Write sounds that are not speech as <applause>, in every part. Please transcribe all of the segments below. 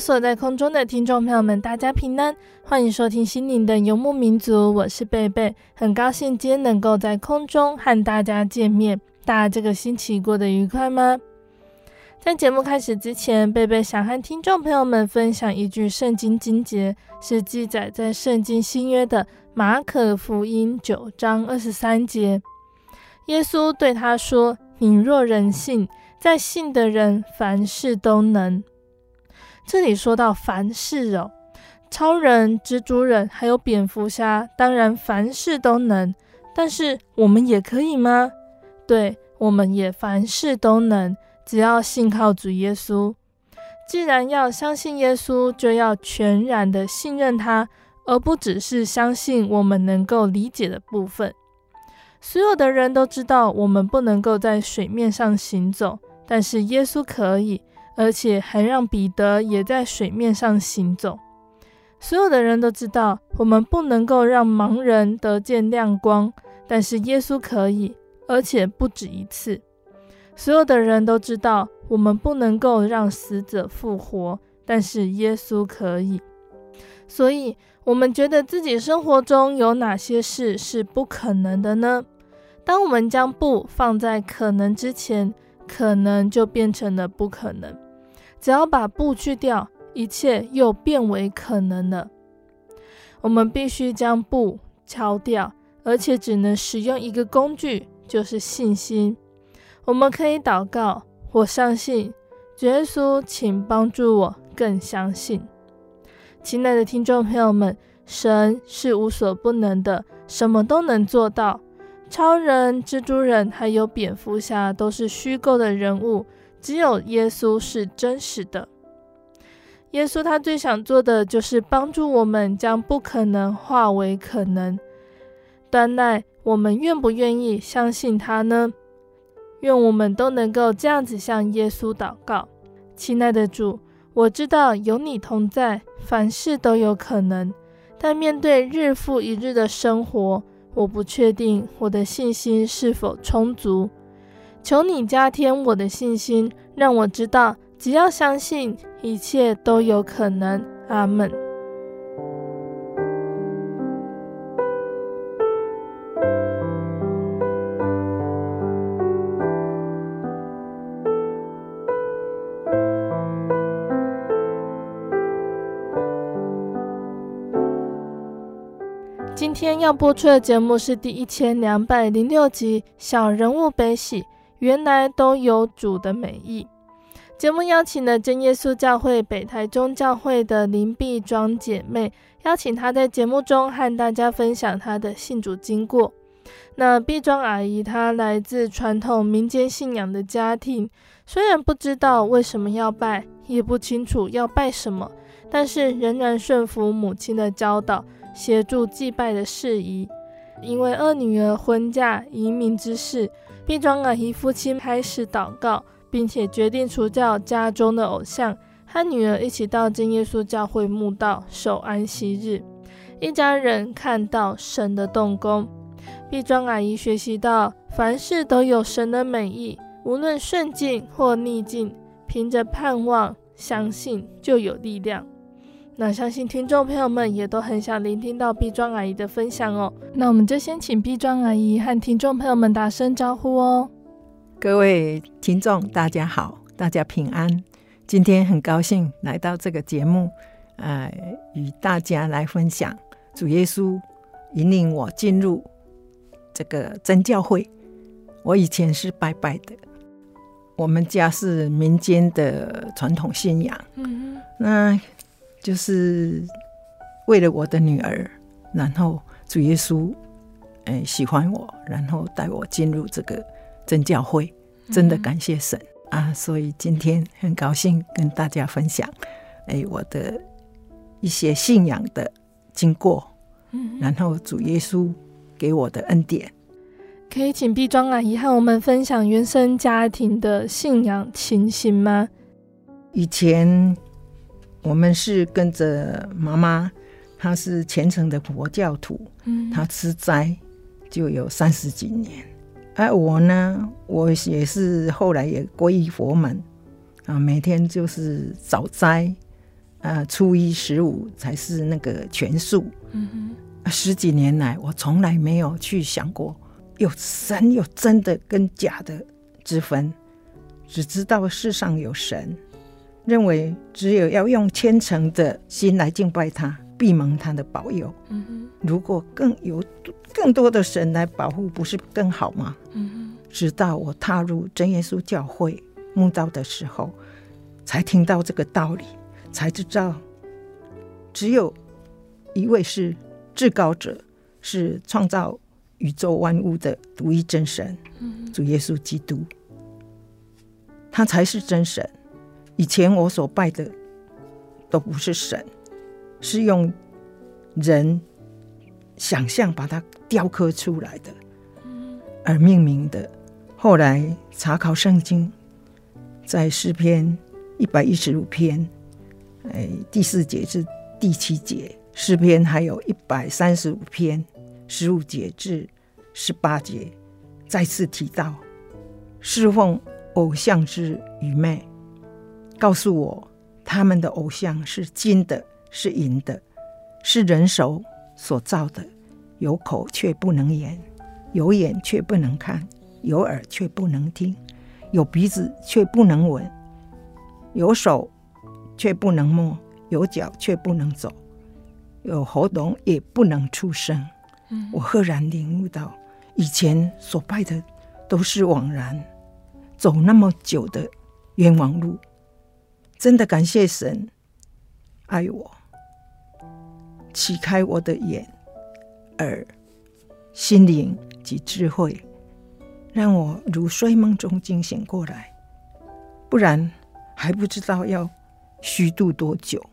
所在空中的听众朋友们，大家平安，欢迎收听心灵的游牧民族，我是贝贝，很高兴今天能够在空中和大家见面。大家这个星期过得愉快吗？在节目开始之前，贝贝想和听众朋友们分享一句圣经经节，是记载在圣经新约的马可福音九章二十三节。耶稣对他说：“你若人信，在信的人凡事都能。”这里说到凡事哦，超人、蜘蛛人还有蝙蝠侠，当然凡事都能。但是我们也可以吗？对，我们也凡事都能，只要信靠主耶稣。既然要相信耶稣，就要全然的信任他，而不只是相信我们能够理解的部分。所有的人都知道，我们不能够在水面上行走，但是耶稣可以。而且还让彼得也在水面上行走。所有的人都知道，我们不能够让盲人得见亮光，但是耶稣可以，而且不止一次。所有的人都知道，我们不能够让死者复活，但是耶稣可以。所以，我们觉得自己生活中有哪些事是不可能的呢？当我们将不放在可能之前，可能就变成了不可能。只要把不去掉，一切又变为可能了。我们必须将不敲掉，而且只能使用一个工具，就是信心。我们可以祷告：我相信，耶稣，请帮助我更相信。亲爱的听众朋友们，神是无所不能的，什么都能做到。超人、蜘蛛人还有蝙蝠侠都是虚构的人物。只有耶稣是真实的。耶稣他最想做的就是帮助我们将不可能化为可能。但那我们愿不愿意相信他呢？愿我们都能够这样子向耶稣祷告：亲爱的主，我知道有你同在，凡事都有可能。但面对日复一日的生活，我不确定我的信心是否充足。求你加添我的信心，让我知道，只要相信，一切都有可能。阿门。今天要播出的节目是第一千两百零六集《小人物悲喜》。原来都有主的美意。节目邀请了真耶稣教会北台中教会的林碧庄姐妹，邀请她在节目中和大家分享她的信主经过。那碧庄阿姨她来自传统民间信仰的家庭，虽然不知道为什么要拜，也不清楚要拜什么，但是仍然顺服母亲的教导，协助祭拜的事宜。因为二女儿婚嫁移民之事。毕庄阿姨夫妻开始祷告，并且决定除掉家中的偶像，和女儿一起到真耶稣教会墓道守安息日。一家人看到神的动工。毕庄阿姨学习到，凡事都有神的美意，无论顺境或逆境，凭着盼望、相信就有力量。那相信听众朋友们也都很想聆听到碧庄阿姨的分享哦。那我们就先请碧庄阿姨和听众朋友们打声招呼哦。各位听众，大家好，大家平安。今天很高兴来到这个节目，呃，与大家来分享主耶稣引领我进入这个真教会。我以前是拜拜的，我们家是民间的传统信仰，嗯，那就是为了我的女儿，然后主耶稣，哎，喜欢我，然后带我进入这个。真教会真的感谢神、嗯、啊！所以今天很高兴跟大家分享，哎，我的一些信仰的经过，嗯，然后主耶稣给我的恩典，可以请毕庄阿姨和我们分享原生家庭的信仰情形吗？以前我们是跟着妈妈，她是虔诚的佛教徒，嗯，她吃斋就有三十几年。哎，我呢，我也是后来也皈依佛门啊，每天就是早斋啊，初一十五才是那个全素。嗯哼，十几年来，我从来没有去想过有神有真的跟假的之分，只知道世上有神，认为只有要用虔诚的心来敬拜他，必蒙他的保佑。嗯哼，如果更有。更多的神来保护，不是更好吗？嗯，直到我踏入真耶稣教会慕道的时候，才听到这个道理，才知道只有一位是至高者，是创造宇宙万物的独一真神，主耶稣基督，他才是真神。以前我所拜的都不是神，是用人。想象把它雕刻出来的，而命名的。后来查考圣经，在诗篇一百一十五篇，哎，第四节至第七节，诗篇还有一百三十五篇十五节至十八节，再次提到侍奉偶像之愚昧，告诉我他们的偶像是金的，是银的，是人手所造的，有口却不能言，有眼却不能看，有耳却不能听，有鼻子却不能闻，有手却不能摸，有脚却不能走，有喉咙也不能出声。嗯，我赫然领悟到，以前所拜的都是枉然，走那么久的冤枉路，真的感谢神爱我。启开我的眼、耳、心灵及智慧，让我如睡梦中惊醒过来，不然还不知道要虚度多久。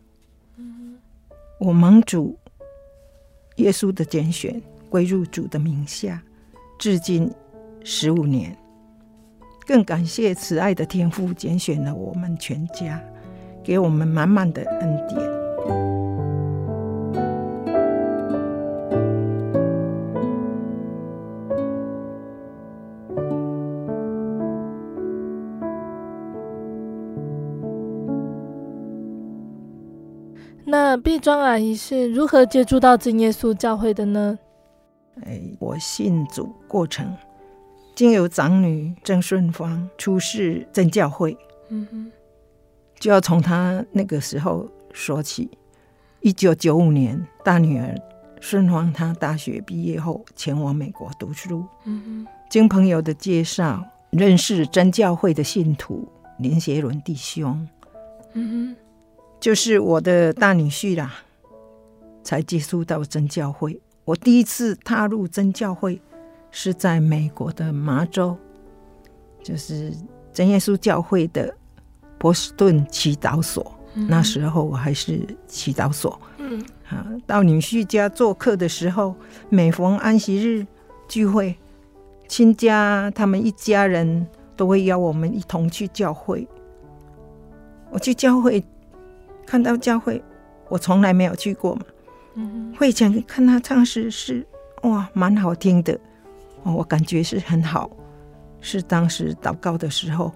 我蒙主耶稣的拣选，归入主的名下，至今十五年，更感谢慈爱的天父拣选了我们全家，给我们满满的恩典。那碧庄阿姨是如何接触到真耶稣教会的呢？哎，我信主过程，经由长女郑顺芳出世真教会，嗯哼，就要从他那个时候说起。一九九五年，大女儿顺芳她大学毕业后前往美国读书，嗯哼，经朋友的介绍认识真教会的信徒林学伦弟兄，嗯哼。就是我的大女婿啦，才接触到真教会。我第一次踏入真教会是在美国的麻州，就是真耶稣教会的波士顿祈祷所。嗯、那时候我还是祈祷所。嗯，啊，到女婿家做客的时候，每逢安息日聚会，亲家他们一家人都会邀我们一同去教会。我去教会。看到教会，我从来没有去过嘛。嗯会前看他唱诗是哇，蛮好听的，哦我感觉是很好。是当时祷告的时候，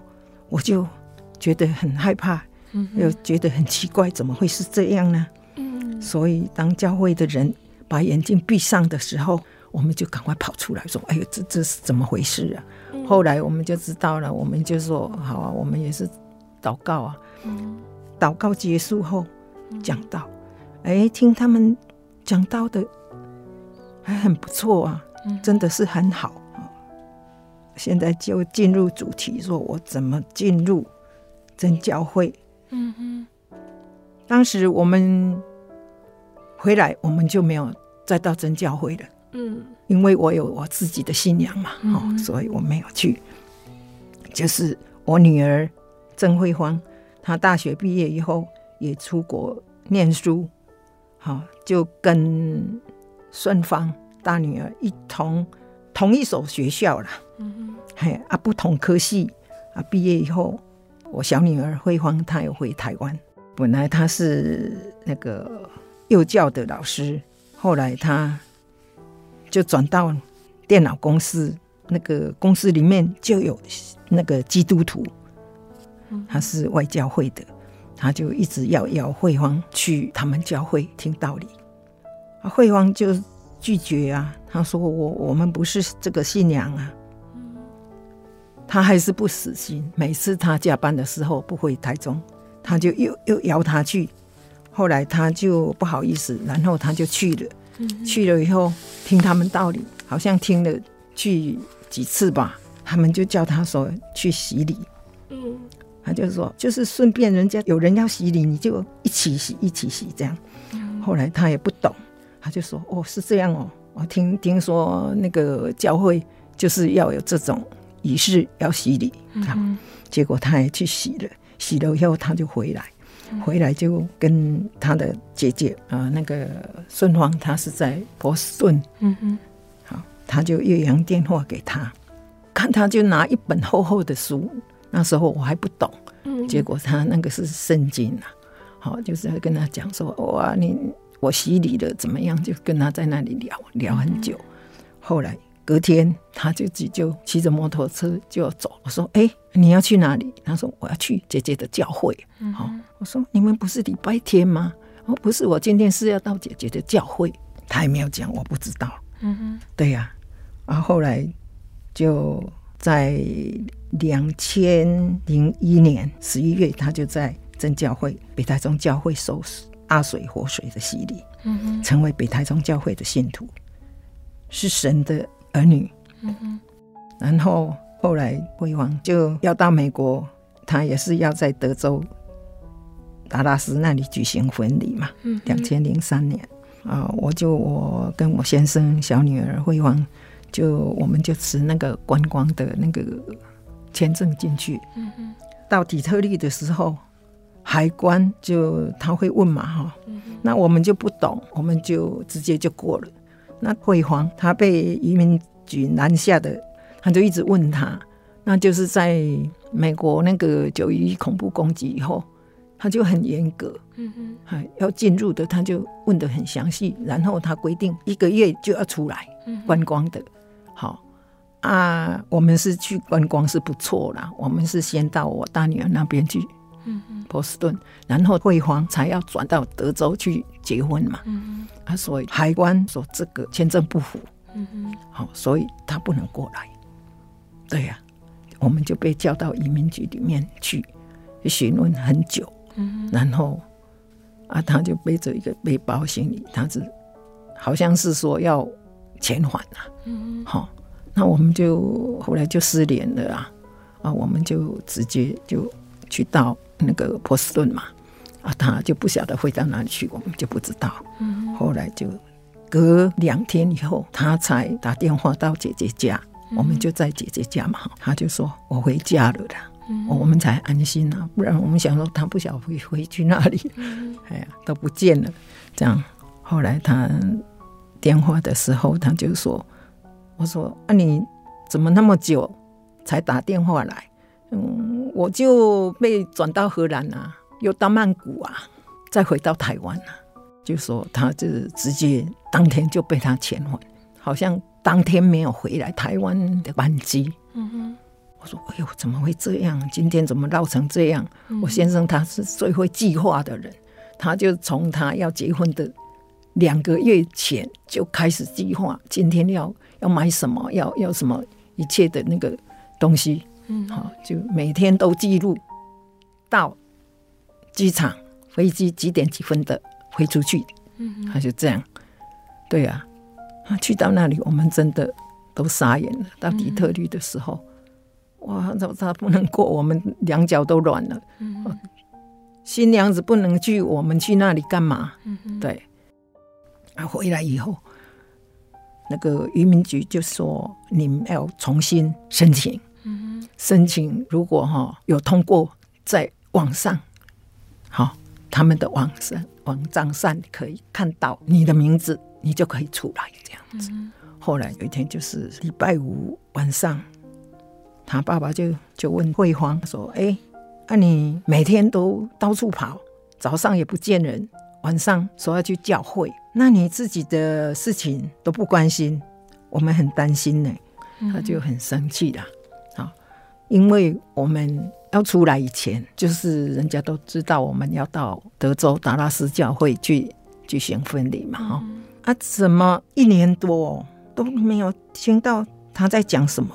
我就觉得很害怕，嗯、又觉得很奇怪，怎么会是这样呢？嗯、所以当教会的人把眼睛闭上的时候，我们就赶快跑出来说：“哎呦，这这是怎么回事啊？”嗯、后来我们就知道了，我们就说：“好啊，我们也是祷告啊。嗯”祷告结束后讲到，哎，听他们讲到的还很不错啊，真的是很好。现在就进入主题，说我怎么进入真教会。嗯哼，当时我们回来，我们就没有再到真教会了。嗯，因为我有我自己的信仰嘛，哦、嗯，所以我没有去。就是我女儿曾慧芳，她大学毕业以后也出国念书，好，就跟顺芳大女儿一同同一所学校了。嗯哼，嘿啊，不同科系啊，毕业以后，我小女儿慧芳她又回台湾。本来她是那个幼教的老师，后来她就转到电脑公司，那个公司里面就有那个基督徒，他是外教会的，他就一直要要慧芳去他们教会听道理，啊，慧芳就拒绝啊，他说我我们不是这个信仰啊。他还是不死心，每次他加班的时候不回台中，他就又又邀他去。后来他就不好意思，然后他就去了。嗯、去了以后听他们道理，好像听了去几次吧。他们就叫他说去洗礼。嗯，他就说就是顺便人家有人要洗礼，你就一起洗一起洗这样。嗯、后来他也不懂，他就说哦是这样哦，我听听说那个教会就是要有这种。仪式要洗礼，嗯、哼结果他也去洗了，洗了以后他就回来，嗯、回来就跟他的姐姐啊、呃，那个顺芳，他是在波士顿，嗯哼，好，他就越洋电话给他，看他就拿一本厚厚的书，那时候我还不懂，嗯、结果他那个是圣经啊，好，就是要跟他讲说，哇，你我洗礼了怎么样？就跟他在那里聊聊很久，后来。隔天，他就自己就骑着摩托车就要走。我说：“哎、欸，你要去哪里？”他说：“我要去姐姐的教会。嗯哼”好，我说：“你们不是礼拜天吗？”哦，不是，我今天是要到姐姐的教会。他也没有讲，我不知道。嗯哼，对呀、啊。然后后来就在两千零一年十一月，他就在真教会北台中教会受阿水活水的洗礼，嗯哼，成为北台中教会的信徒，是神的。儿女，嗯哼，然后后来辉煌就要到美国，他也是要在德州达拉斯那里举行婚礼嘛。嗯哼，两千零三年啊，我就我跟我先生、小女儿辉煌，就我们就持那个观光的那个签证进去。嗯哼，到底特律的时候，海关就他会问嘛，哈，那我们就不懂，我们就直接就过了。那慧芳他被移民局拦下的，他就一直问他，那就是在美国那个九一恐怖攻击以后，他就很严格，嗯哼，还要进入的他就问的很详细，然后他规定一个月就要出来观光的，好啊，我们是去观光是不错啦，我们是先到我大女儿那边去。嗯嗯，波士顿，然后慧芳才要转到德州去结婚嘛。嗯嗯，啊，所以海关说这个签证不符。嗯嗯，好，所以他不能过来。对呀、啊，我们就被叫到移民局里面去，询问很久。嗯，然后啊，他就背着一个背包行李，他是好像是说要遣返啊。嗯，好，那我们就后来就失联了啊。啊，我们就直接就去到。那个波士顿嘛，啊，他就不晓得回到哪里去，我们就不知道。嗯，后来就隔两天以后，他才打电话到姐姐家，嗯、我们就在姐姐家嘛，他就说我回家了啦，嗯、我们才安心啊，不然我们想说他不晓得回回去那里，嗯、哎呀，都不见了。这样，后来他电话的时候，他就说，我说啊，你怎么那么久才打电话来？嗯，我就被转到荷兰啊，又到曼谷啊，再回到台湾啊，就说他就直接当天就被他遣返。好像当天没有回来台湾的班机。嗯哼，我说：“哎呦，怎么会这样？今天怎么闹成这样？”嗯我先生他是最会计划的人，他就从他要结婚的两个月前就开始计划，今天要要买什么，要要什么一切的那个东西。嗯，好，就每天都记录到机场飞机几点几分的飞出去。嗯，他就这样，对啊，他去到那里，我们真的都傻眼了。到底特律的时候，嗯、哇，他他不能过，我们两脚都软了。嗯，新娘子不能去，我们去那里干嘛？嗯，对。啊，回来以后，那个移民局就说你们要重新申请。嗯，申请如果哈有通过，在网上，好，他们的网上网站上可以看到你的名字，你就可以出来这样子。后来有一天就是礼拜五晚上，他爸爸就就问慧芳说：“哎、那、你每天都到处跑，早上也不见人，晚上说要去教会，那你自己的事情都不关心，我们很担心呢。”他就很生气了。因为我们要出来以前，就是人家都知道我们要到德州达拉斯教会去举行婚礼嘛，哈、嗯、啊，怎么一年多都没有听到他在讲什么？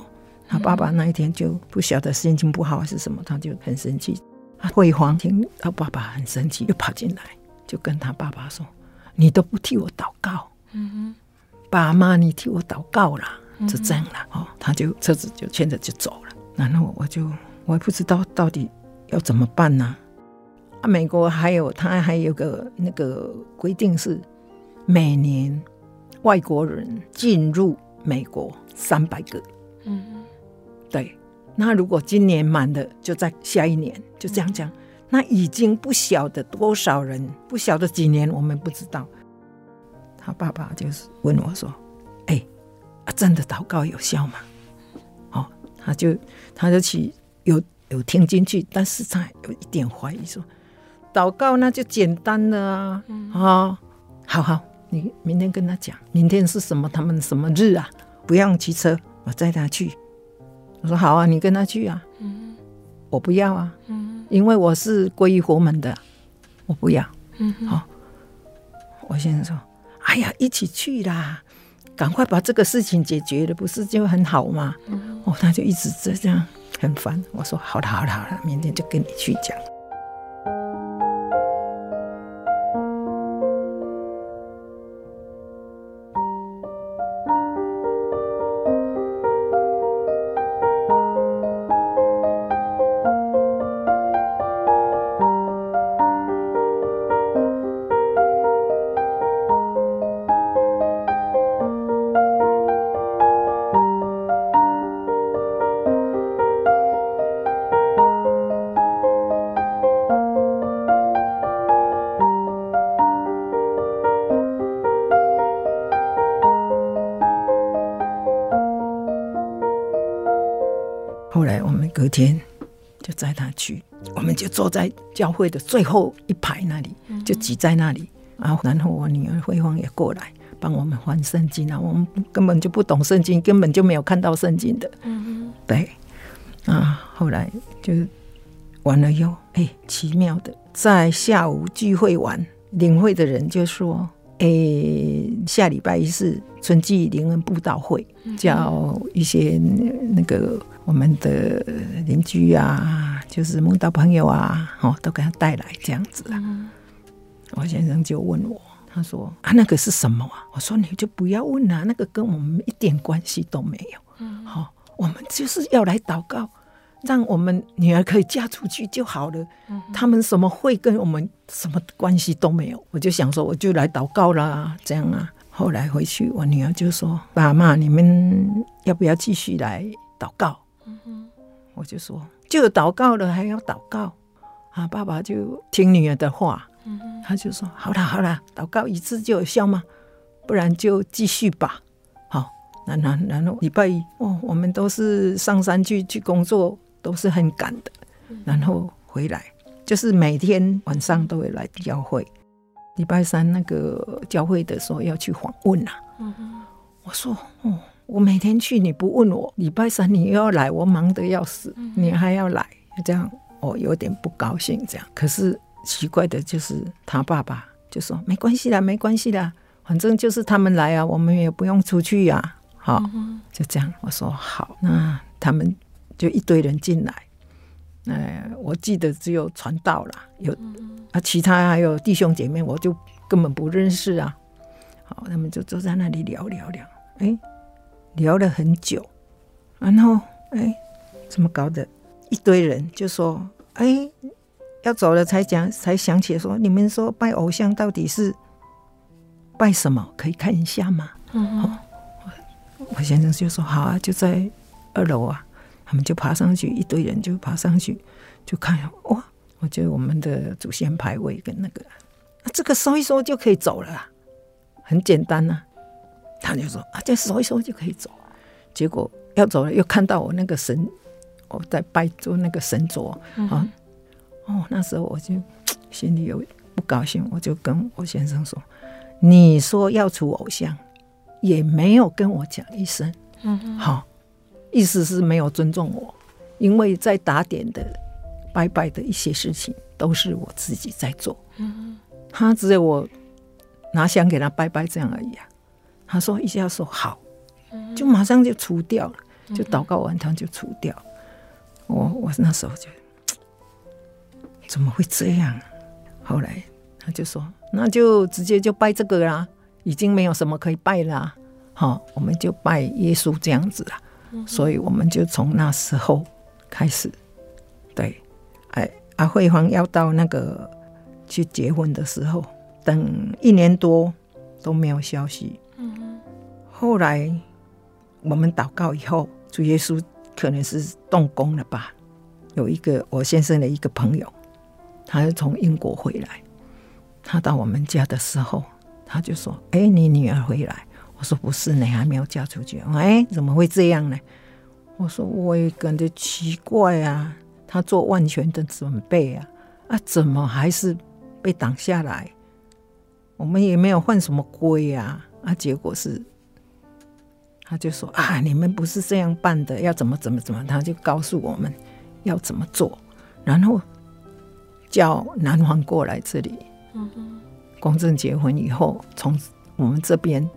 他爸爸那一天就不晓得心情不好还是什么，他就很生气。慧芳听他爸爸很生气，又跑进来就跟他爸爸说：“你都不替我祷告，嗯哼，爸妈，你替我祷告啦，就这样了。”哦，他就车子就牵着就走了。然后我就我也不知道到底要怎么办呢？啊，美国还有他还有个那个规定是，每年外国人进入美国三百个。嗯，对。那如果今年满了，就在下一年就这样讲。那已经不晓得多少人，不晓得几年，我们不知道。他爸爸就是问我说：“哎，啊，真的祷告有效吗？”他就他就去有有听进去，但是他有一点怀疑说，祷告那就简单了啊，嗯、哦，好好，你明天跟他讲，明天是什么他们什么日啊？不用骑车，我载他去。我说好啊，你跟他去啊。嗯、我不要啊，嗯、因为我是皈依佛门的，我不要。嗯，好、哦，我先生说，哎呀，一起去啦。赶快把这个事情解决了，不是就很好吗？嗯、哦，他就一直这样很烦。我说好了好了好了，明天就跟你去讲。天就载他去，我们就坐在教会的最后一排那里，就挤在那里。然后，然后我女儿慧芳也过来帮我们翻圣经啊。我们根本就不懂圣经，根本就没有看到圣经的。嗯，对。啊，后来就完了又，哎，奇妙的，在下午聚会完，领会的人就说。诶、欸，下礼拜一是春季灵恩布道会，叫一些那个我们的邻居啊，就是梦到朋友啊，哦，都给他带来这样子啊。我先生就问我，他说啊，那个是什么啊？我说你就不要问啊，那个跟我们一点关系都没有。嗯好，我们就是要来祷告。让我们女儿可以嫁出去就好了。他们什么会跟我们什么关系都没有。我就想说，我就来祷告啦，这样啊。后来回去，我女儿就说：“爸妈，你们要不要继续来祷告？”我就说：“就祷告了，还要祷告啊？”爸爸就听女儿的话，他就说：“好了好了，祷告一次就有效吗？不然就继续吧。”好，然后然后礼拜一哦，我们都是上山去去工作。都是很赶的，然后回来就是每天晚上都会来教会。礼拜三那个教会的时候要去访问呐，我说哦，我每天去你不问我，礼拜三你又要来，我忙得要死，你还要来，这样我有点不高兴。这样，可是奇怪的就是他爸爸就说没关系啦，没关系啦，反正就是他们来啊，我们也不用出去呀，好，就这样。我说好，那他们就一堆人进来，哎，我记得只有传道了，有啊，其他还有弟兄姐妹，我就根本不认识啊。好，他们就坐在那里聊聊聊，哎，聊了很久，然后哎，怎么搞的？一堆人就说，哎，要走了才讲，才想起来说，你们说拜偶像到底是拜什么？可以看一下吗？嗯、哦，我先生就说好啊，就在二楼啊，他们就爬上去，一堆人就爬上去，就看哇，我觉得我们的祖先牌位跟那个，那这个说一说就可以走了。很简单呐、啊，他就说啊，再收一收就可以走。结果要走了，又看到我那个神，我在拜做那个神桌啊。嗯、哦，那时候我就心里有不高兴，我就跟我先生说：“你说要出偶像，也没有跟我讲一声。嗯哼”好，意思是没有尊重我，因为在打点的拜拜的一些事情都是我自己在做。嗯哼，他只有我。拿香给他拜拜这样而已啊！他说一下说好，就马上就除掉了，就祷告完他就除掉。我我那时候就 <tsk> 怎么会这样？后来他就说那就直接就拜这个啦，已经没有什么可以拜啦。好，我们就拜耶稣这样子啦。所以我们就从那时候开始，对，哎，阿慧芳要到那个去结婚的时候。等一年多都没有消息。后来我们祷告以后，主耶稣可能是动工了吧？有一个我先生的一个朋友，他是从英国回来，他到我们家的时候，他就说：“哎，你女儿回来？”我说：“不是，你还没有嫁出去。”哎，怎么会这样呢？我说：“我也感觉奇怪啊，他做万全的准备啊，啊，怎么还是被挡下来？”我们也没有犯什么规呀，啊，结果是，他就说啊，你们不是这样办的，要怎么怎么怎么，他就告诉我们要怎么做，然后叫男方过来这里，嗯哼，公证结婚以后，从我们这边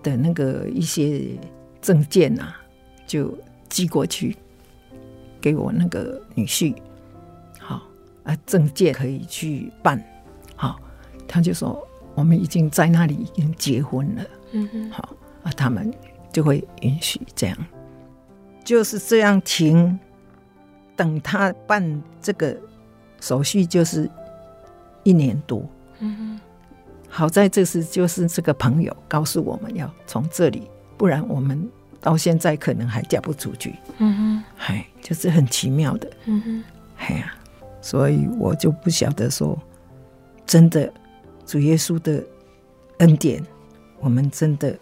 的那个一些证件啊，就寄过去给我那个女婿，好啊，证件可以去办，好，他就说。我们已经在那里已经结婚了，嗯哼，好啊，他们就会允许这样，就是这样停，等他办这个手续就是一年多，嗯哼，好在这是就是这个朋友告诉我们要从这里，不然我们到现在可能还嫁不出去，嗯哼，嗨，就是很奇妙的，嗯哼，哎呀，所以我就不晓得说真的。主耶稣的恩典，我们真的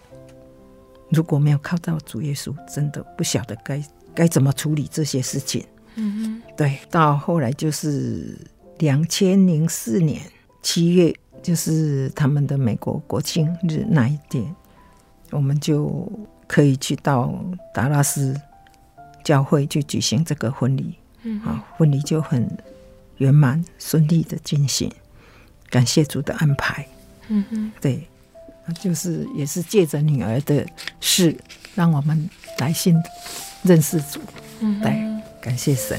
如果没有靠到主耶稣，真的不晓得该该怎么处理这些事情。嗯哼，对。到后来就是两千零四年七月，就是他们的美国国庆日那一天，我们就可以去到达拉斯教会去举行这个婚礼。嗯，啊，婚礼就很圆满顺利的进行。感谢主的安排，嗯哼，对，就是也是借着女儿的事，让我们来信认识主，嗯哼，对，感谢神。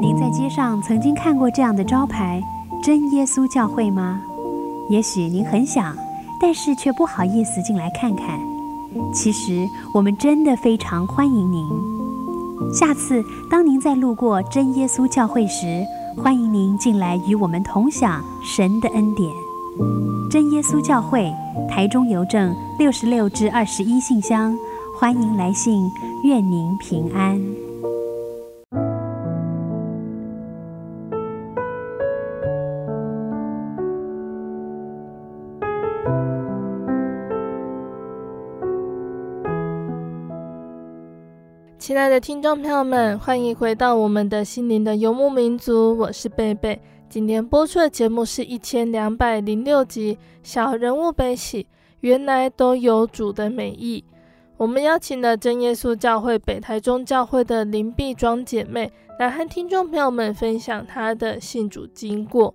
您在街上曾经看过这样的招牌“真耶稣教会”吗？也许您很想。但是却不好意思进来看看。其实我们真的非常欢迎您。下次当您再路过真耶稣教会时，欢迎您进来与我们同享神的恩典。真耶稣教会，台中邮政六十六至二十一信箱，欢迎来信，愿您平安。亲爱的听众朋友们，欢迎回到我们的心灵的游牧民族，我是贝贝。今天播出的节目是一千两百零六集《小人物悲喜》，原来都有主的美意。我们邀请了真耶稣教会北台中教会的林碧庄姐妹来和听众朋友们分享她的信主经过。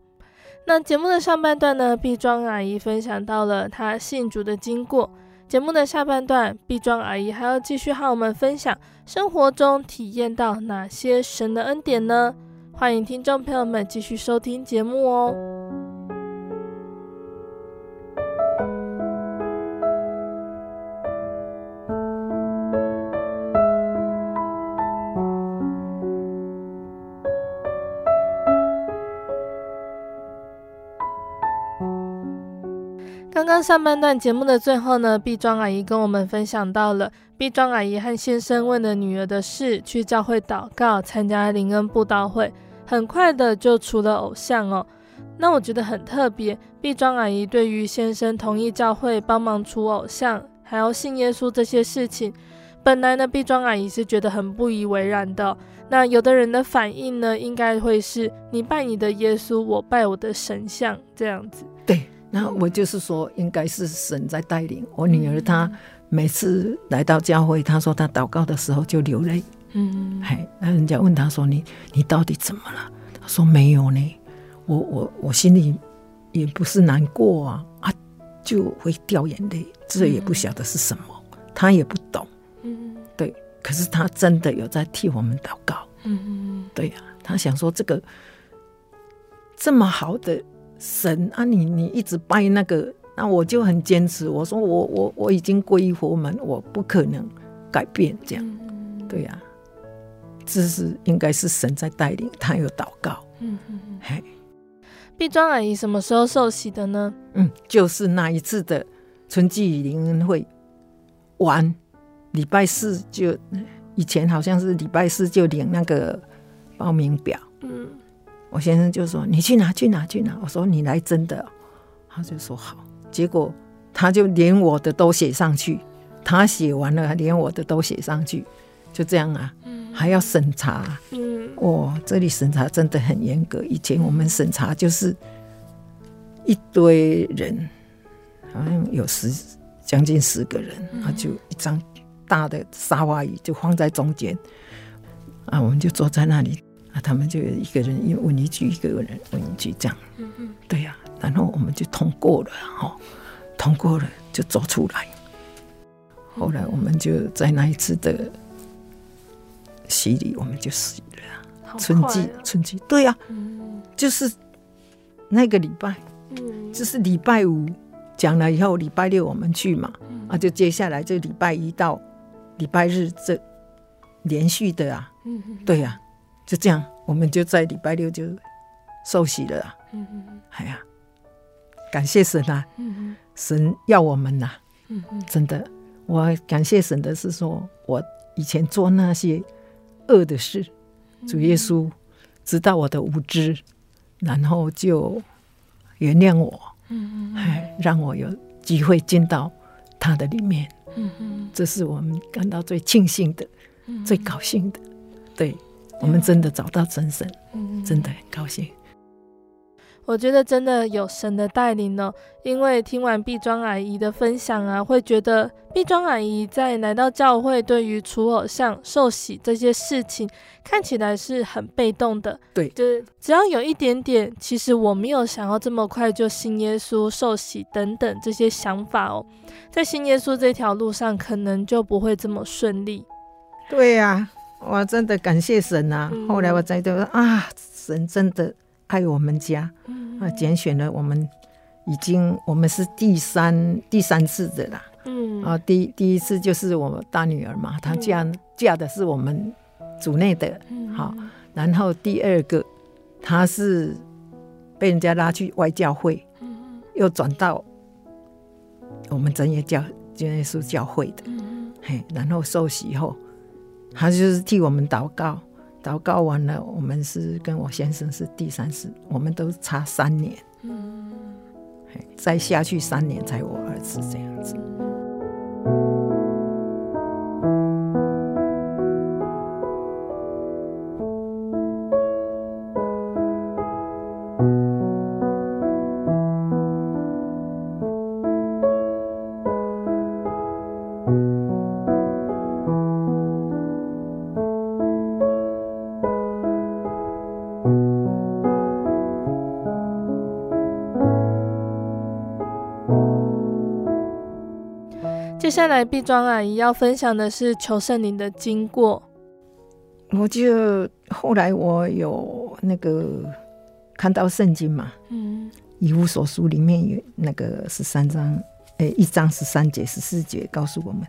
那节目的上半段呢，碧庄阿姨分享到了她信主的经过。节目的下半段，碧庄阿姨还要继续和我们分享生活中体验到哪些神的恩典呢？欢迎听众朋友们继续收听节目哦。刚刚上半段节目的最后呢，碧庄阿姨跟我们分享到了碧庄阿姨和先生为了女儿的事去教会祷告，参加灵恩布道会，很快的就除了偶像哦。那我觉得很特别，毕庄阿姨对于先生同意教会帮忙除偶像，还要信耶稣这些事情，本来呢，毕庄阿姨是觉得很不以为然的。那有的人的反应呢，应该会是你拜你的耶稣，我拜我的神像这样子。对。那我就是说，应该是神在带领我女儿。她每次来到教会，他说他祷告的时候就流泪。嗯，嘿，那人家问他说：“你你到底怎么了？”他说：“没有呢，我我我心里也不是难过啊啊，就会掉眼泪，这也不晓得是什么，他也不懂。嗯，对，可是他真的有在替我们祷告。嗯，对呀，他想说这个这么好的。神啊你，你你一直拜那个，那我就很坚持。我说我我我已经皈依佛门，我不可能改变这样。嗯、对呀、啊，这是应该是神在带领，他有祷告。嗯嗯嗯。嘿，碧庄阿姨什么时候受洗的呢？嗯，就是那一次的春季灵恩会完，礼拜四就以前好像是礼拜四就领那个报名表。嗯。我先生就说：“你去拿？去拿？去拿？”我说：“你来真的。”他就说：“好。”结果他就连我的都写上去，他写完了，连我的都写上去，就这样啊，还要审查。嗯，哇，这里审查真的很严格。以前我们审查就是一堆人，好像有十将近十个人，他就一张大的沙发椅就放在中间，啊，我们就坐在那里。啊他们就一个人问一句，一个人问一句，这样。嗯嗯，对呀、啊，然后我们就通过了，哈，通过了就走出来。后来我们就在那一次的洗礼，我们就洗了。啊、春季，春季，对呀、啊，嗯、就是那个礼拜，嗯，就是礼拜五讲了以后，礼拜六我们去嘛，嗯、啊，就接下来就礼拜一到礼拜日这连续的啊，嗯，对呀、啊。就这样，我们就在礼拜六就受洗了啊！嗯嗯，哎呀，感谢神啊！嗯嗯，神要我们呐！嗯嗯，真的，我感谢神的是说，我以前做那些恶的事，主耶稣知道我的无知，然后就原谅我。嗯让我有机会进到他的里面。嗯嗯，这是我们感到最庆幸的，最高兴的，对。我们真的找到真神，嗯、真的很高兴。我觉得真的有神的带领呢，因为听完毕庄阿姨的分享啊，会觉得毕庄阿姨在来到教会，对于除偶像、受洗这些事情，看起来是很被动的。对，就是只要有一点点，其实我没有想要这么快就信耶稣、受洗等等这些想法哦，在信耶稣这条路上，可能就不会这么顺利。对呀、啊。我真的感谢神啊！嗯、后来我才知道啊，神真的爱我们家，嗯、啊，拣选了我们，已经我们是第三第三次的啦。嗯。啊，第第一次就是我大女儿嘛，她嫁、嗯、嫁的是我们组内的，好、嗯，然后第二个她是被人家拉去外教会，嗯、又转到我们真耶教真耶稣教会的，嗯、嘿，然后受洗以后。她就是替我们祷告，祷告完了，我们是跟我先生是第三次，我们都差三年，嗯，再下去三年才我儿子这样子。接下来碧庄阿姨要分享的是求圣灵的经过。我就后来我有那个看到圣经嘛，嗯，以无所书里面有那个十三章，哎、欸，一章十三节、十四节告诉我们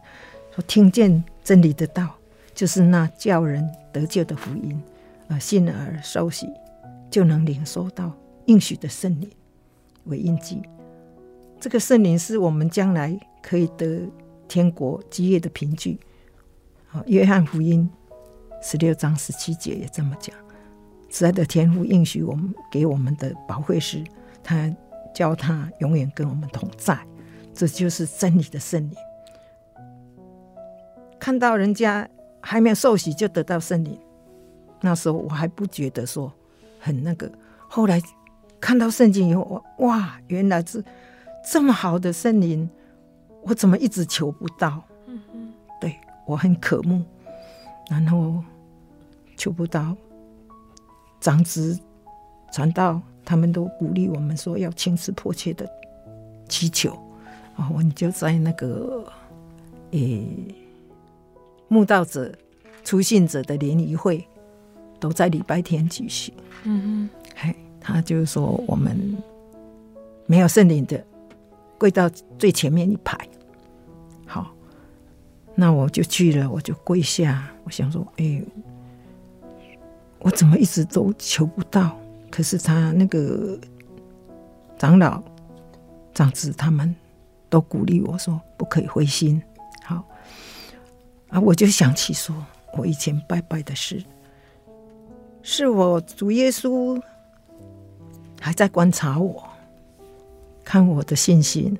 说，听见真理的道，就是那叫人得救的福音，啊，信而受洗，就能领受到应许的圣灵为印记。这个圣灵是我们将来可以得天国基业的凭据。啊，约翰福音。十六章十七节也这么讲，慈爱的天父应许我们给我们的保惠师，他教他永远跟我们同在，这就是真理的圣灵。看到人家还没有受洗就得到圣灵，那时候我还不觉得说很那个，后来看到圣经以后，哇，原来是这么好的圣灵，我怎么一直求不到？嗯嗯，对，我很渴慕。然后求不到，长子传道，他们都鼓励我们说要亲自迫切的祈求。啊，我们就在那个诶，慕道者、出信者的联谊会，都在礼拜天举行。嗯嗯，嘿，他就说我们没有圣灵的，跪到最前面一排。那我就去了，我就跪下，我想说，哎、欸，我怎么一直都求不到？可是他那个长老、长子他们都鼓励我说，不可以灰心。好，啊，我就想起说，我以前拜拜的事，是我主耶稣还在观察我，看我的信心，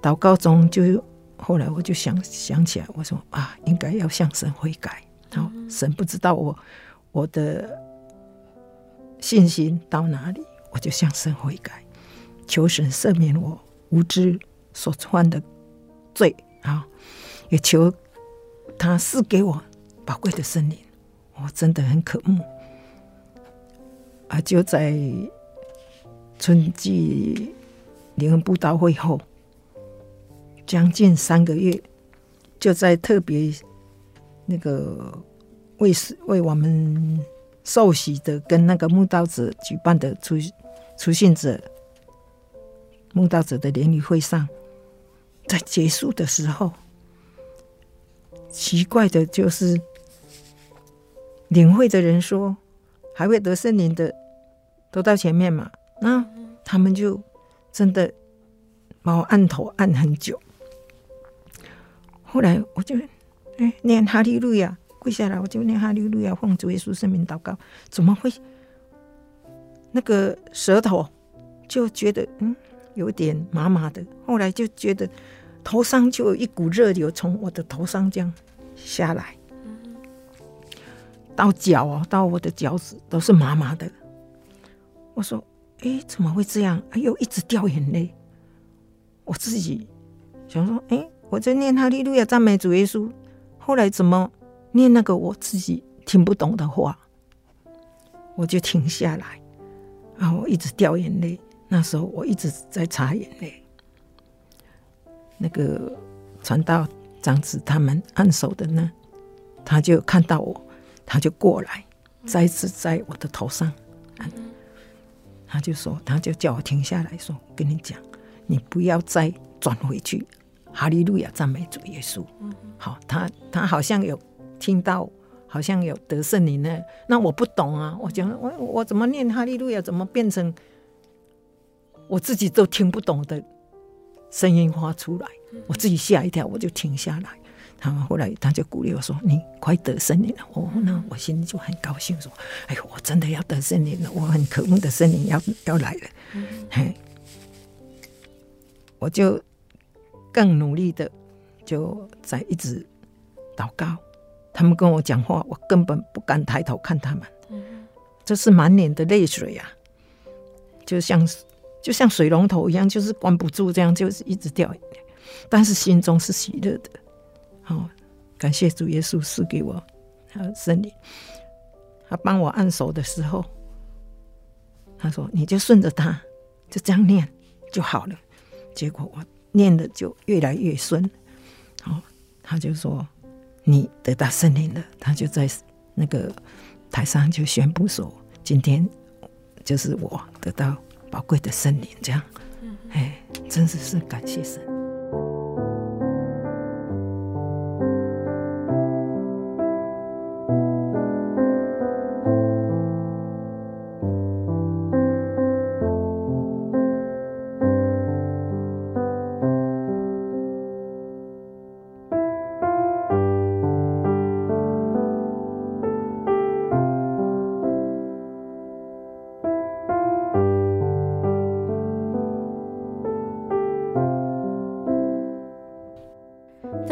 祷告中就有。后来我就想想起来，我说啊，应该要向神悔改。然后神不知道我我的信心到哪里，我就向神悔改，求神赦免我无知所犯的罪啊，也求他赐给我宝贵的圣灵。我真的很渴慕啊！就在春季灵恩布道会后。将近三个月，就在特别那个为为我们受洗的跟那个慕道者举办的出出信者慕道者的联谊会上，在结束的时候，奇怪的就是领会的人说还会得圣灵的都到前面嘛，那他们就真的把我按头按很久。后来我就哎念哈利路亚，跪下来我就念哈利路亚，奉主耶稣圣名祷告。怎么会那个舌头就觉得嗯有点麻麻的？后来就觉得头上就有一股热流从我的头上这样下来，到脚哦，到我的脚趾都是麻麻的。我说哎怎么会这样？哎呦一直掉眼泪。我自己想说哎。我在念哈利路亚赞美主耶稣，后来怎么念那个我自己听不懂的话，我就停下来，然后我一直掉眼泪。那时候我一直在擦眼泪。那个传道长子他们按手的呢，他就看到我，他就过来，再次在我的头上，他就说，他就叫我停下来说，跟你讲，你不要再转回去。哈利路亚，赞美主耶稣。好，他他好像有听到，好像有得圣灵呢。那我不懂啊，我讲我我怎么念哈利路亚，怎么变成我自己都听不懂的声音发出来？我自己吓一跳，我就停下来。他们后来他就鼓励我说：“你快得圣灵了。”哦，那我心里就很高兴，说：“哎呦，我真的要得圣灵了，我很渴慕的圣灵要要来了。”嘿，我就。更努力的，就在一直祷告。他们跟我讲话，我根本不敢抬头看他们。这是满脸的泪水啊，就像就像水龙头一样，就是关不住，这样就是一直掉。但是心中是喜乐的。好，感谢主耶稣赐给我圣灵。他帮我按手的时候，他说：“你就顺着他，就这样念就好了。”结果我。念的就越来越顺，他就说你得到圣灵了，他就在那个台上就宣布说，今天就是我得到宝贵的圣灵，这样，哎，真的是感谢神。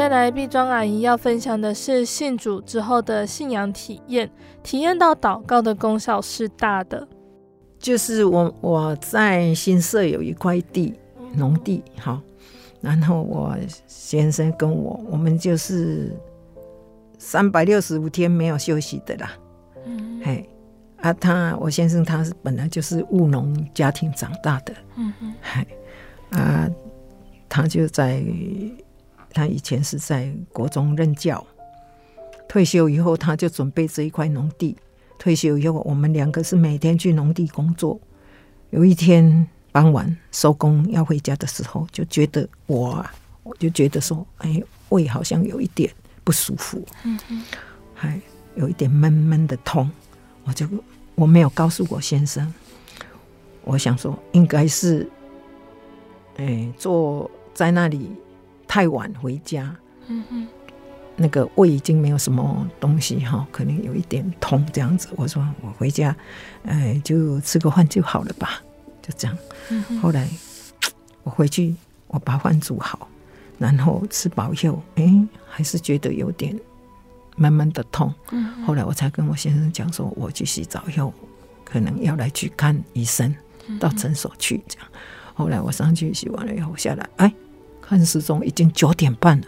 再来，碧庄阿姨要分享的是信主之后的信仰体验，体验到祷告的功效是大的。就是我我在新社有一块地，农地，好，然后我先生跟我，我们就是三百六十五天没有休息的啦。嗯，嘿，啊，他我先生他是本来就是务农家庭长大的，嗯哼，嘿，啊，他就在。他以前是在国中任教，退休以后他就准备这一块农地。退休以后，我们两个是每天去农地工作。有一天傍晚收工要回家的时候，就觉得我啊，我就觉得说，哎，胃好像有一点不舒服，嗯嗯，还有一点闷闷的痛。我就我没有告诉我先生，我想说应该是，哎，坐在那里。太晚回家，嗯哼，那个胃已经没有什么东西哈，可能有一点痛这样子。我说我回家，哎，就吃个饭就好了吧，就这样。嗯、后来 <tsk> 我回去，我把饭煮好，然后吃饱以后，哎，还是觉得有点慢慢的痛。嗯、后来我才跟我先生讲说，我去洗澡以后，可能要来去看医生，到诊所去这样。后来我上去洗完了以后下来，哎。看时钟已经九点半了，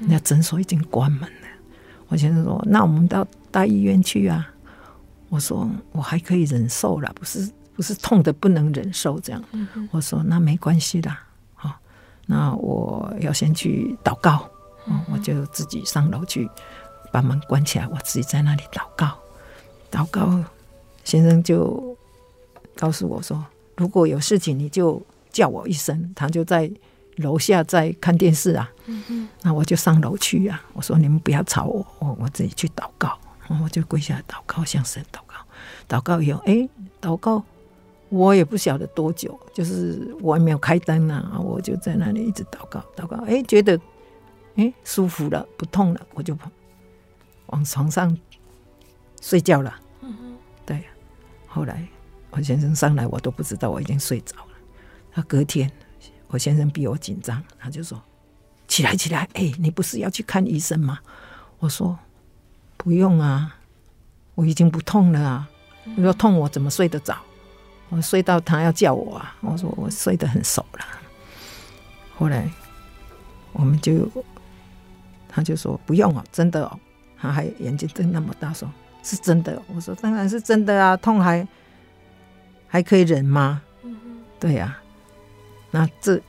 那诊所已经关门了。我先生说：“那我们到大医院去啊。”我说：“我还可以忍受了，不是不是痛的不能忍受这样。”我说：“那没关系的，好，那我要先去祷告。”我就自己上楼去把门关起来，我自己在那里祷告。祷告，先生就告诉我说：“如果有事情，你就叫我一声。”他就在。楼下在看电视啊，那我就上楼去啊。我说你们不要吵我，我我自己去祷告。然后我就跪下来祷告，向神祷告。祷告以后，哎，祷告，我也不晓得多久，就是我还没有开灯啊，我就在那里一直祷告，祷告，哎，觉得哎舒服了，不痛了，我就往床上睡觉了。对。后来我先生上来，我都不知道我已经睡着了。他隔天。我先生比我紧张，他就说：“起来，起来！哎、欸，你不是要去看医生吗？”我说：“不用啊，我已经不痛了啊。如果痛，我怎么睡得着？我睡到他要叫我啊。”我说：“我睡得很熟了。”后来我们就，他就说：“不用哦，真的哦。”他还眼睛瞪那么大，说：“是真的。”我说：“当然是真的啊，痛还还可以忍吗？”对呀、啊。那这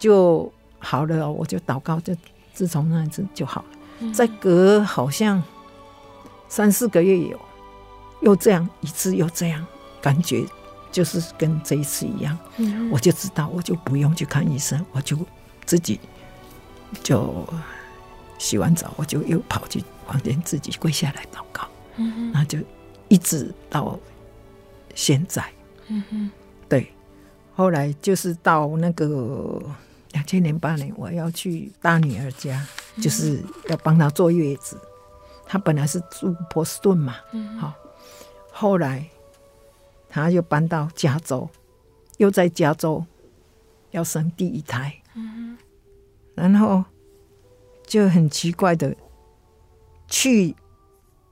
就好了，我就祷告，就自从那一次就好了。再隔好像三四个月有，又这样一次，又这样，感觉就是跟这一次一样。我就知道，我就不用去看医生，我就自己就洗完澡，我就又跑去房间自己跪下来祷告。那就一直到现在。对。后来就是到那个两千零八年，我要去大女儿家，就是要帮她坐月子。她本来是住波士顿嘛，好，后来她又搬到加州，又在加州要生第一胎，然后就很奇怪的去。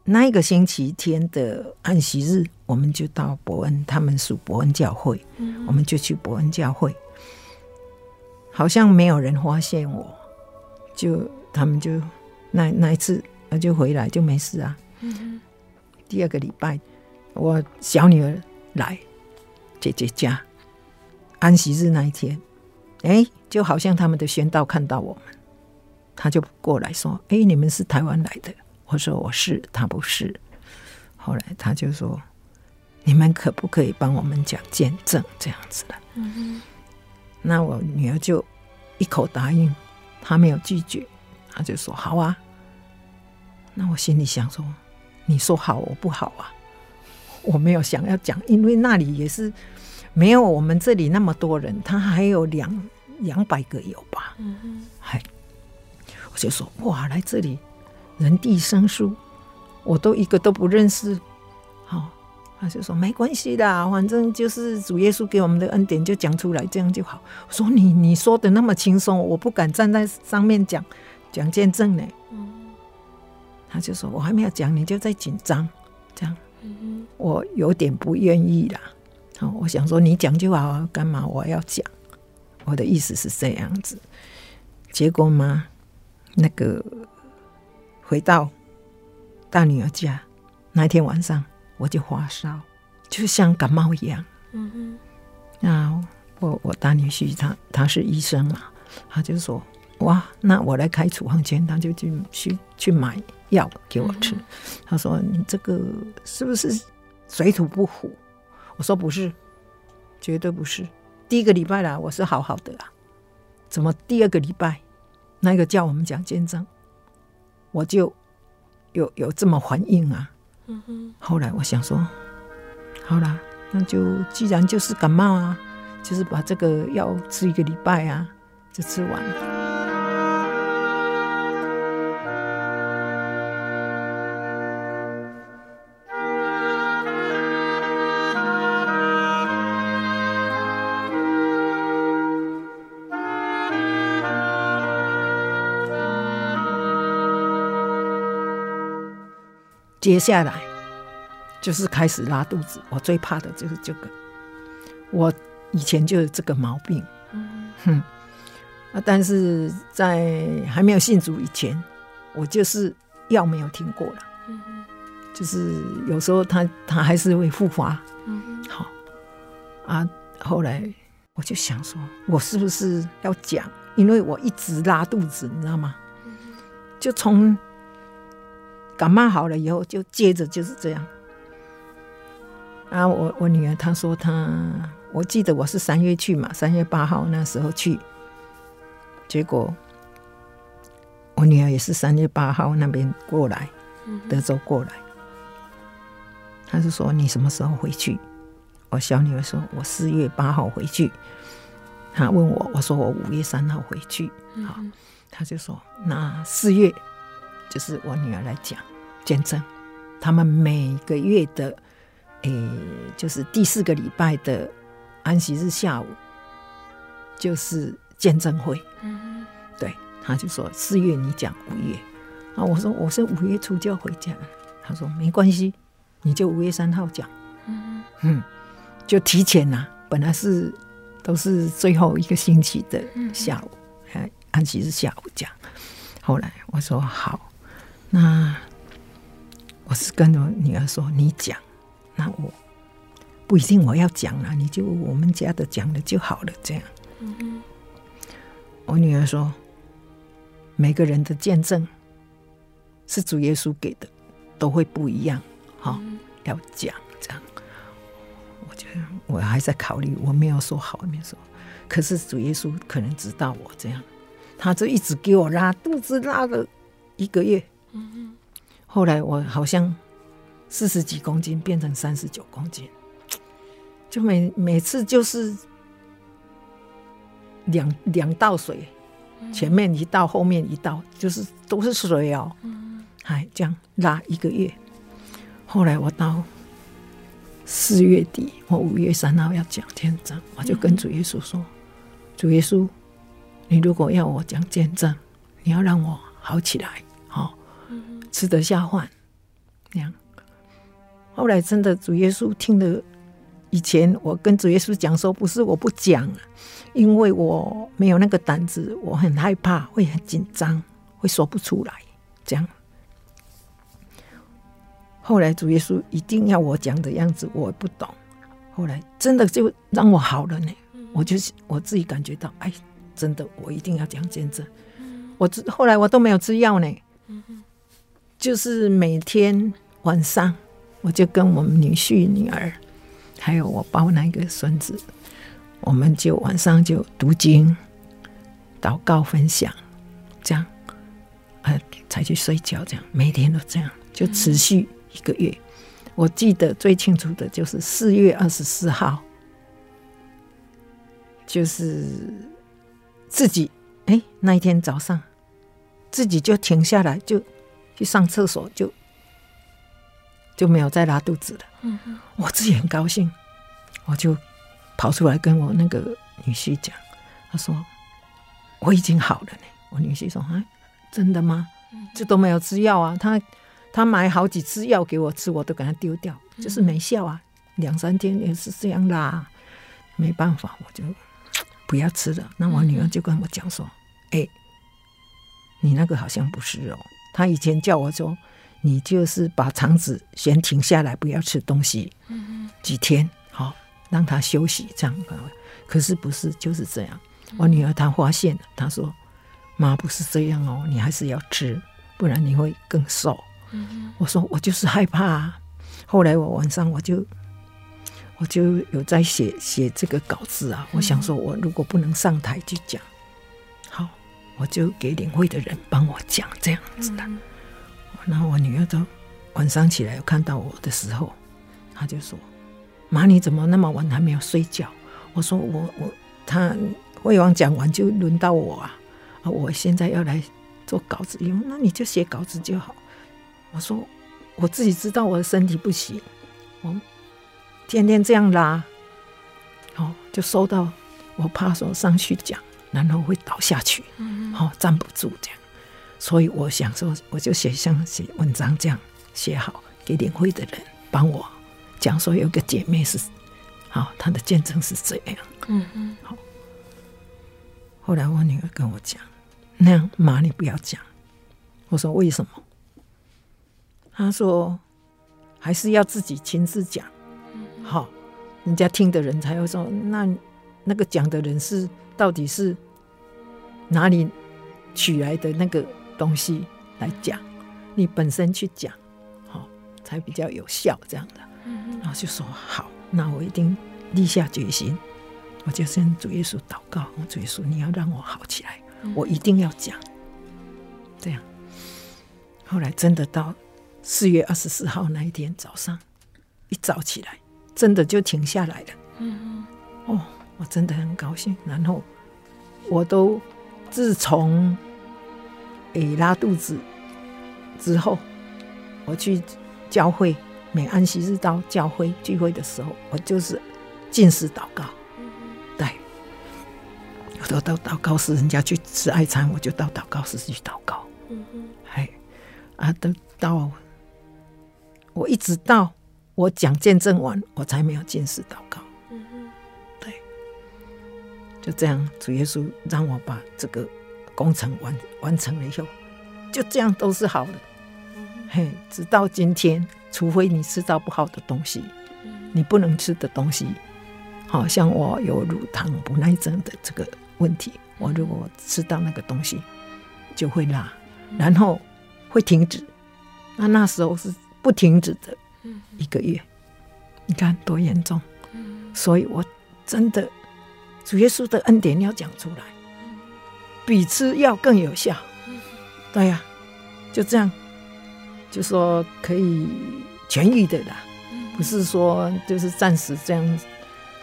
那一个星期天的安息日，我们就到伯恩，他们属伯恩教会，嗯、我们就去伯恩教会，好像没有人发现我，就他们就那那一次，我就回来就没事啊。嗯、第二个礼拜，我小女儿来姐姐家安息日那一天，哎，就好像他们的宣道看到我们，他就过来说：“哎，你们是台湾来的？”我说：“我是。”他不是。后来他就说：“你们可不可以帮我们讲见证这样子的？”嗯哼。那我女儿就一口答应，她没有拒绝，她就说：“好啊。”那我心里想说：“你说好，我不好啊。”我没有想要讲，因为那里也是没有我们这里那么多人，他还有两两百个有吧？嗯哼，嗨，我就说哇，来这里人地生疏，我都一个都不认识。好，他就说没关系的，反正就是主耶稣给我们的恩典，就讲出来，这样就好。我说你你说的那么轻松，我不敢站在上面讲讲见证呢。嗯，他就说我还没有讲，你就在紧张，这样。我有点不愿意啦，好，我想说你讲就好，干嘛我要讲？我的意思是这样子。结果嘛，那个回到大女儿家那天晚上，我就发烧，就像感冒一样。嗯哼。那我我大女婿他他是医生嘛，他就说哇，那我来开处方箋，他就去去去买。药给我吃，他说：“你这个是不是水土不服？”我说：“不是，绝对不是。第一个礼拜啦，我是好好的啊，怎么第二个礼拜那个叫我们讲见证，我就有有这么反应啊？”嗯哼。后来我想说，好啦，那就既然就是感冒啊，就是把这个药吃一个礼拜啊，就吃完了。接下来就是开始拉肚子，我最怕的就是这个。我以前就有这个毛病，嗯哼，啊，但是在还没有信主以前，我就是药没有停过了，嗯哼，就是有时候他他还是会复发，嗯哼，好啊，后来我就想说，我是不是要讲？因为我一直拉肚子，你知道吗？就从。感冒好了以后，就接着就是这样。啊，我我女儿她说她，我记得我是三月去嘛，三月八号那时候去，结果我女儿也是三月八号那边过来，德州过来。她是说你什么时候回去？我小女儿说我四月八号回去。她问我，我说我五月三号回去。好，她就说那四月。就是我女儿来讲见证，他们每个月的，诶、欸，就是第四个礼拜的安息日下午，就是见证会。嗯，对，他就说四月你讲五月，啊，我说我是五月初就要回家，他说没关系，你就五月三号讲。嗯嗯，就提前呐，本来是都是最后一个星期的下午，哎，安息日下午讲。后来我说好。那我是跟我女儿说：“你讲，那我不一定我要讲了，你就我们家的讲了就好了。”这样。我女儿说：“每个人的见证是主耶稣给的，都会不一样。好，要讲这样。”我觉得我还在考虑，我没有说好，没有说。可是主耶稣可能知道我这样，他就一直给我拉肚子，拉了一个月。后来我好像四十几公斤变成三十九公斤，就每每次就是两两道水，前面一道，后面一道，就是都是水哦。还这样拉一个月。后来我到四月底，我五月三号要讲见证，我就跟主耶稣说：“主耶稣，你如果要我讲见证，你要让我好起来。”吃得下饭，这样。后来真的主耶稣听了，以前我跟主耶稣讲说，不是我不讲，因为我没有那个胆子，我很害怕，会很紧张，会说不出来。这样。后来主耶稣一定要我讲的样子，我不懂。后来真的就让我好了呢，我就我自己感觉到，哎，真的我一定要讲见证。我后来我都没有吃药呢，就是每天晚上我就跟我们女婿、女儿，还有我抱那个孙子，我们就晚上就读经、祷告、分享，这样，呃，才去睡觉。这样每天都这样，就持续一个月。我记得最清楚的就是四月二十四号，就是自己。哎，那一天早上，自己就停下来，就去上厕所，就就没有再拉肚子了。嗯嗯，我自己很高兴，我就跑出来跟我那个女婿讲，他说我已经好了呢。我女婿说啊，真的吗？这都没有吃药啊，他他买好几次药给我吃，我都给他丢掉，就是没效啊，两三天也是这样啦，没办法，我就。不要吃了。那我女儿就跟我讲说：“哎、嗯欸，你那个好像不是哦。她以前叫我说，你就是把肠子先停下来，不要吃东西，嗯、几天好、哦，让他休息这样。可是不是就是这样？我女儿她发现了，她说：妈不是这样哦，你还是要吃，不然你会更瘦。嗯、我说我就是害怕、啊。后来我晚上我就。我就有在写写这个稿子啊，我想说，我如果不能上台去讲，好，我就给领会的人帮我讲这样子的。然后我女儿都晚上起来看到我的时候，她就说：“妈，你怎么那么晚还没有睡觉？”我说：“我我他魏王讲完就轮到我啊，啊，我现在要来做稿子用，那你就写稿子就好。”我说：“我自己知道我的身体不行，我。”天天这样拉，哦，就收到。我怕说上去讲，然后会倒下去，哦，站不住这样。所以我想说，我就写像写文章这样写好，给领会的人帮我讲说，有个姐妹是，好，她的见证是这样。嗯嗯，好。后来我女儿跟我讲，那样妈你不要讲。我说为什么？她说还是要自己亲自讲。好，人家听的人才会说，那那个讲的人是到底是哪里取来的那个东西来讲？你本身去讲，好才比较有效这样的。然后就说好，那我一定立下决心，我就向主耶稣祷告，我主耶稣你要让我好起来，我一定要讲。这样，后来真的到四月二十四号那一天早上，一早起来。真的就停下来了，嗯，哦，我真的很高兴。然后我都自从诶拉肚子之后，我去教会，每安息日到教会聚会的时候，我就是进食祷告，对，我都到祷告室，人家去吃爱餐，我就到祷告室去祷告，嗯嗯，哎，啊，等到我一直到。我讲见证完，我才没有进食祷告。就这样，主耶稣让我把这个工程完完成了以后，就这样都是好的。嗯、嘿，直到今天，除非你吃到不好的东西，嗯、你不能吃的东西，好像我有乳糖不耐症的这个问题，我如果吃到那个东西，就会拉，然后会停止。那那时候是不停止的。一个月，你看多严重，所以我真的主耶稣的恩典要讲出来，比吃药更有效。对呀、就这样，就说可以痊愈的啦，不是说就是暂时这样，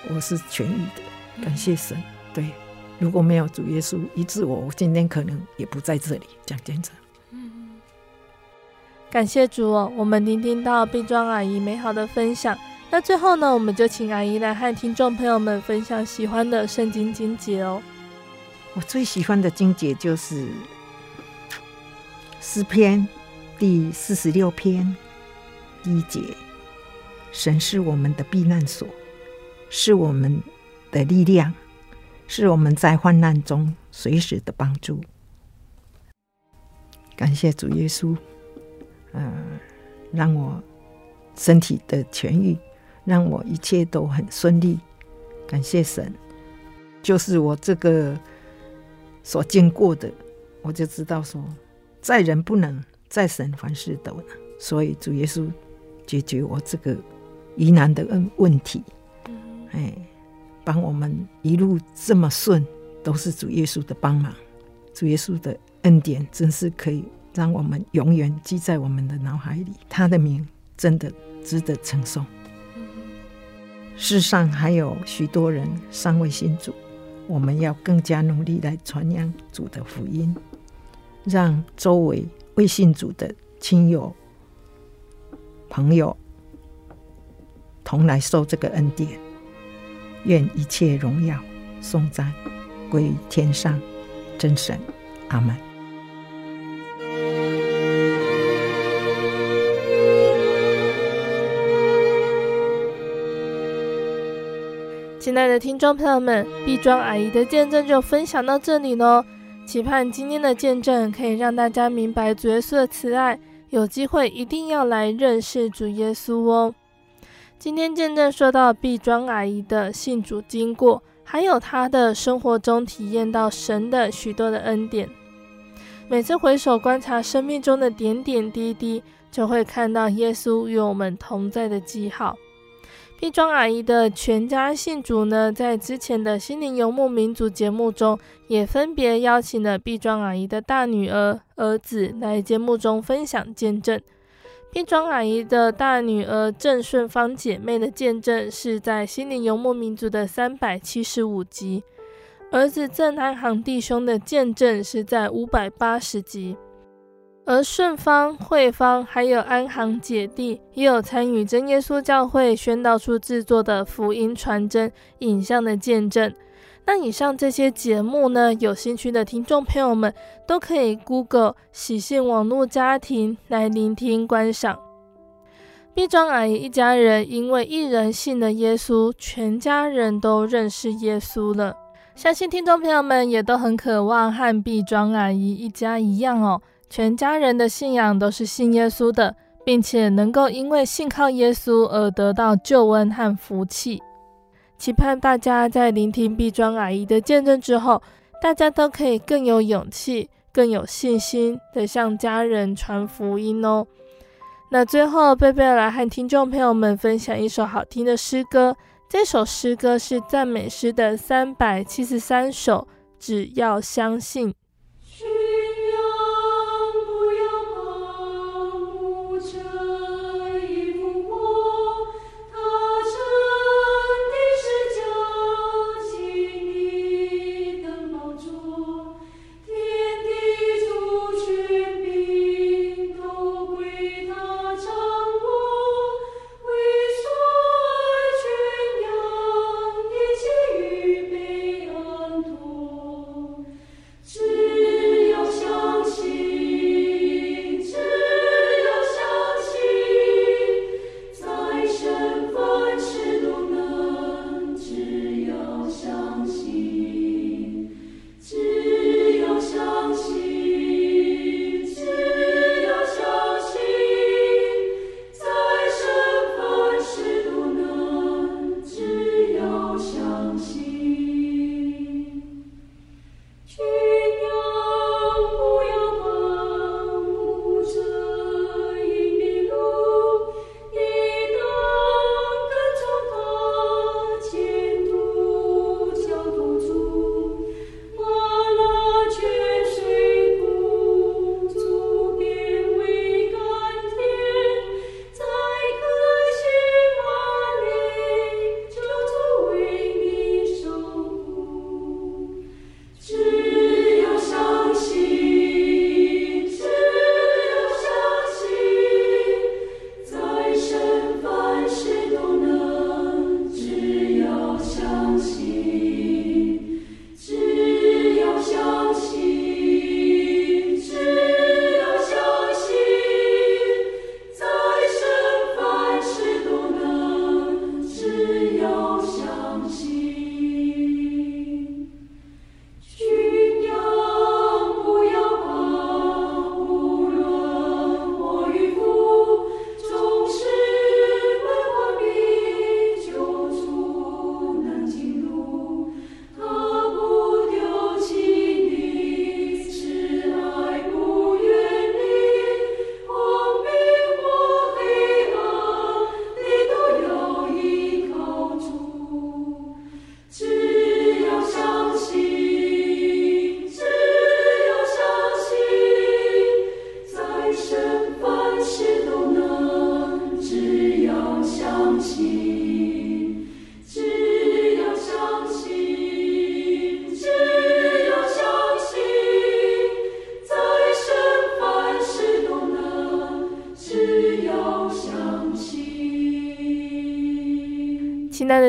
我是痊愈的，感谢神。对，如果没有主耶稣医治我，我今天可能也不在这里讲见证。感谢主哦，我们聆听到碧庄阿姨美好的分享。那最后呢，我们就请阿姨来和听众朋友们分享喜欢的圣经经节哦。我最喜欢的经节就是诗篇第四十六篇第一节：“神是我们的避难所，是我们的力量，是我们在患难中随时的帮助。”感谢主耶稣。嗯、让我身体的痊愈，让我一切都很顺利。感谢神，就是我这个所经过的，我就知道说，在人不能，在神凡事都能。所以主耶稣解决我这个疑难的问问题，哎，帮我们一路这么顺，都是主耶稣的帮忙。主耶稣的恩典真是可以让我们永远记在我们的脑海里。他的名真的值得称颂。世上还有许多人尚未信主，我们要更加努力来传扬主的福音，让周围未信主的亲友、朋友同来受这个恩典。愿一切荣耀、颂赞归于天上真神。阿门。亲爱的听众朋友们，碧庄阿姨的见证就分享到这里喽。期盼今天的见证可以让大家明白主耶稣的慈爱，有机会一定要来认识主耶稣哦。今天见证说到碧庄阿姨的信主经过，还有她的生活中体验到神的许多的恩典。每次回首观察生命中的点点滴滴，就会看到耶稣与我们同在的记号。碧庄阿姨的全家信主呢，在之前的心灵游牧民族节目中，也分别邀请了碧庄阿姨的大女儿、儿子来节目中分享见证。碧庄阿姨的大女儿郑顺芳姐妹的见证是在心灵游牧民族的三百七十五集，儿子郑安航弟兄的见证是在五百八十集。而顺芳、慧芳还有安航姐弟也有参与真耶稣教会宣道处制作的福音传真影像的见证。那以上这些节目呢，有兴趣的听众朋友们都可以 Google 喜信网络家庭来聆听观赏。碧庄阿姨一家人因为一人信了耶稣，全家人都认识耶稣了。相信听众朋友们也都很渴望和碧庄阿姨一家一样哦。全家人的信仰都是信耶稣的，并且能够因为信靠耶稣而得到救恩和福气。期盼大家在聆听碧庄阿姨的见证之后，大家都可以更有勇气、更有信心地向家人传福音哦。那最后，贝贝来和听众朋友们分享一首好听的诗歌，这首诗歌是赞美诗的三百七十三首，只要相信。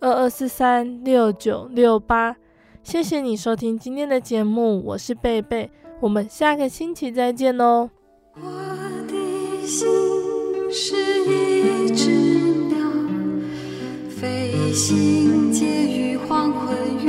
二二四三六九六八。谢谢你收听今天的节目，我是贝贝，我们下个星期再见哦。我的心是一只鸟，飞行介于黄昏。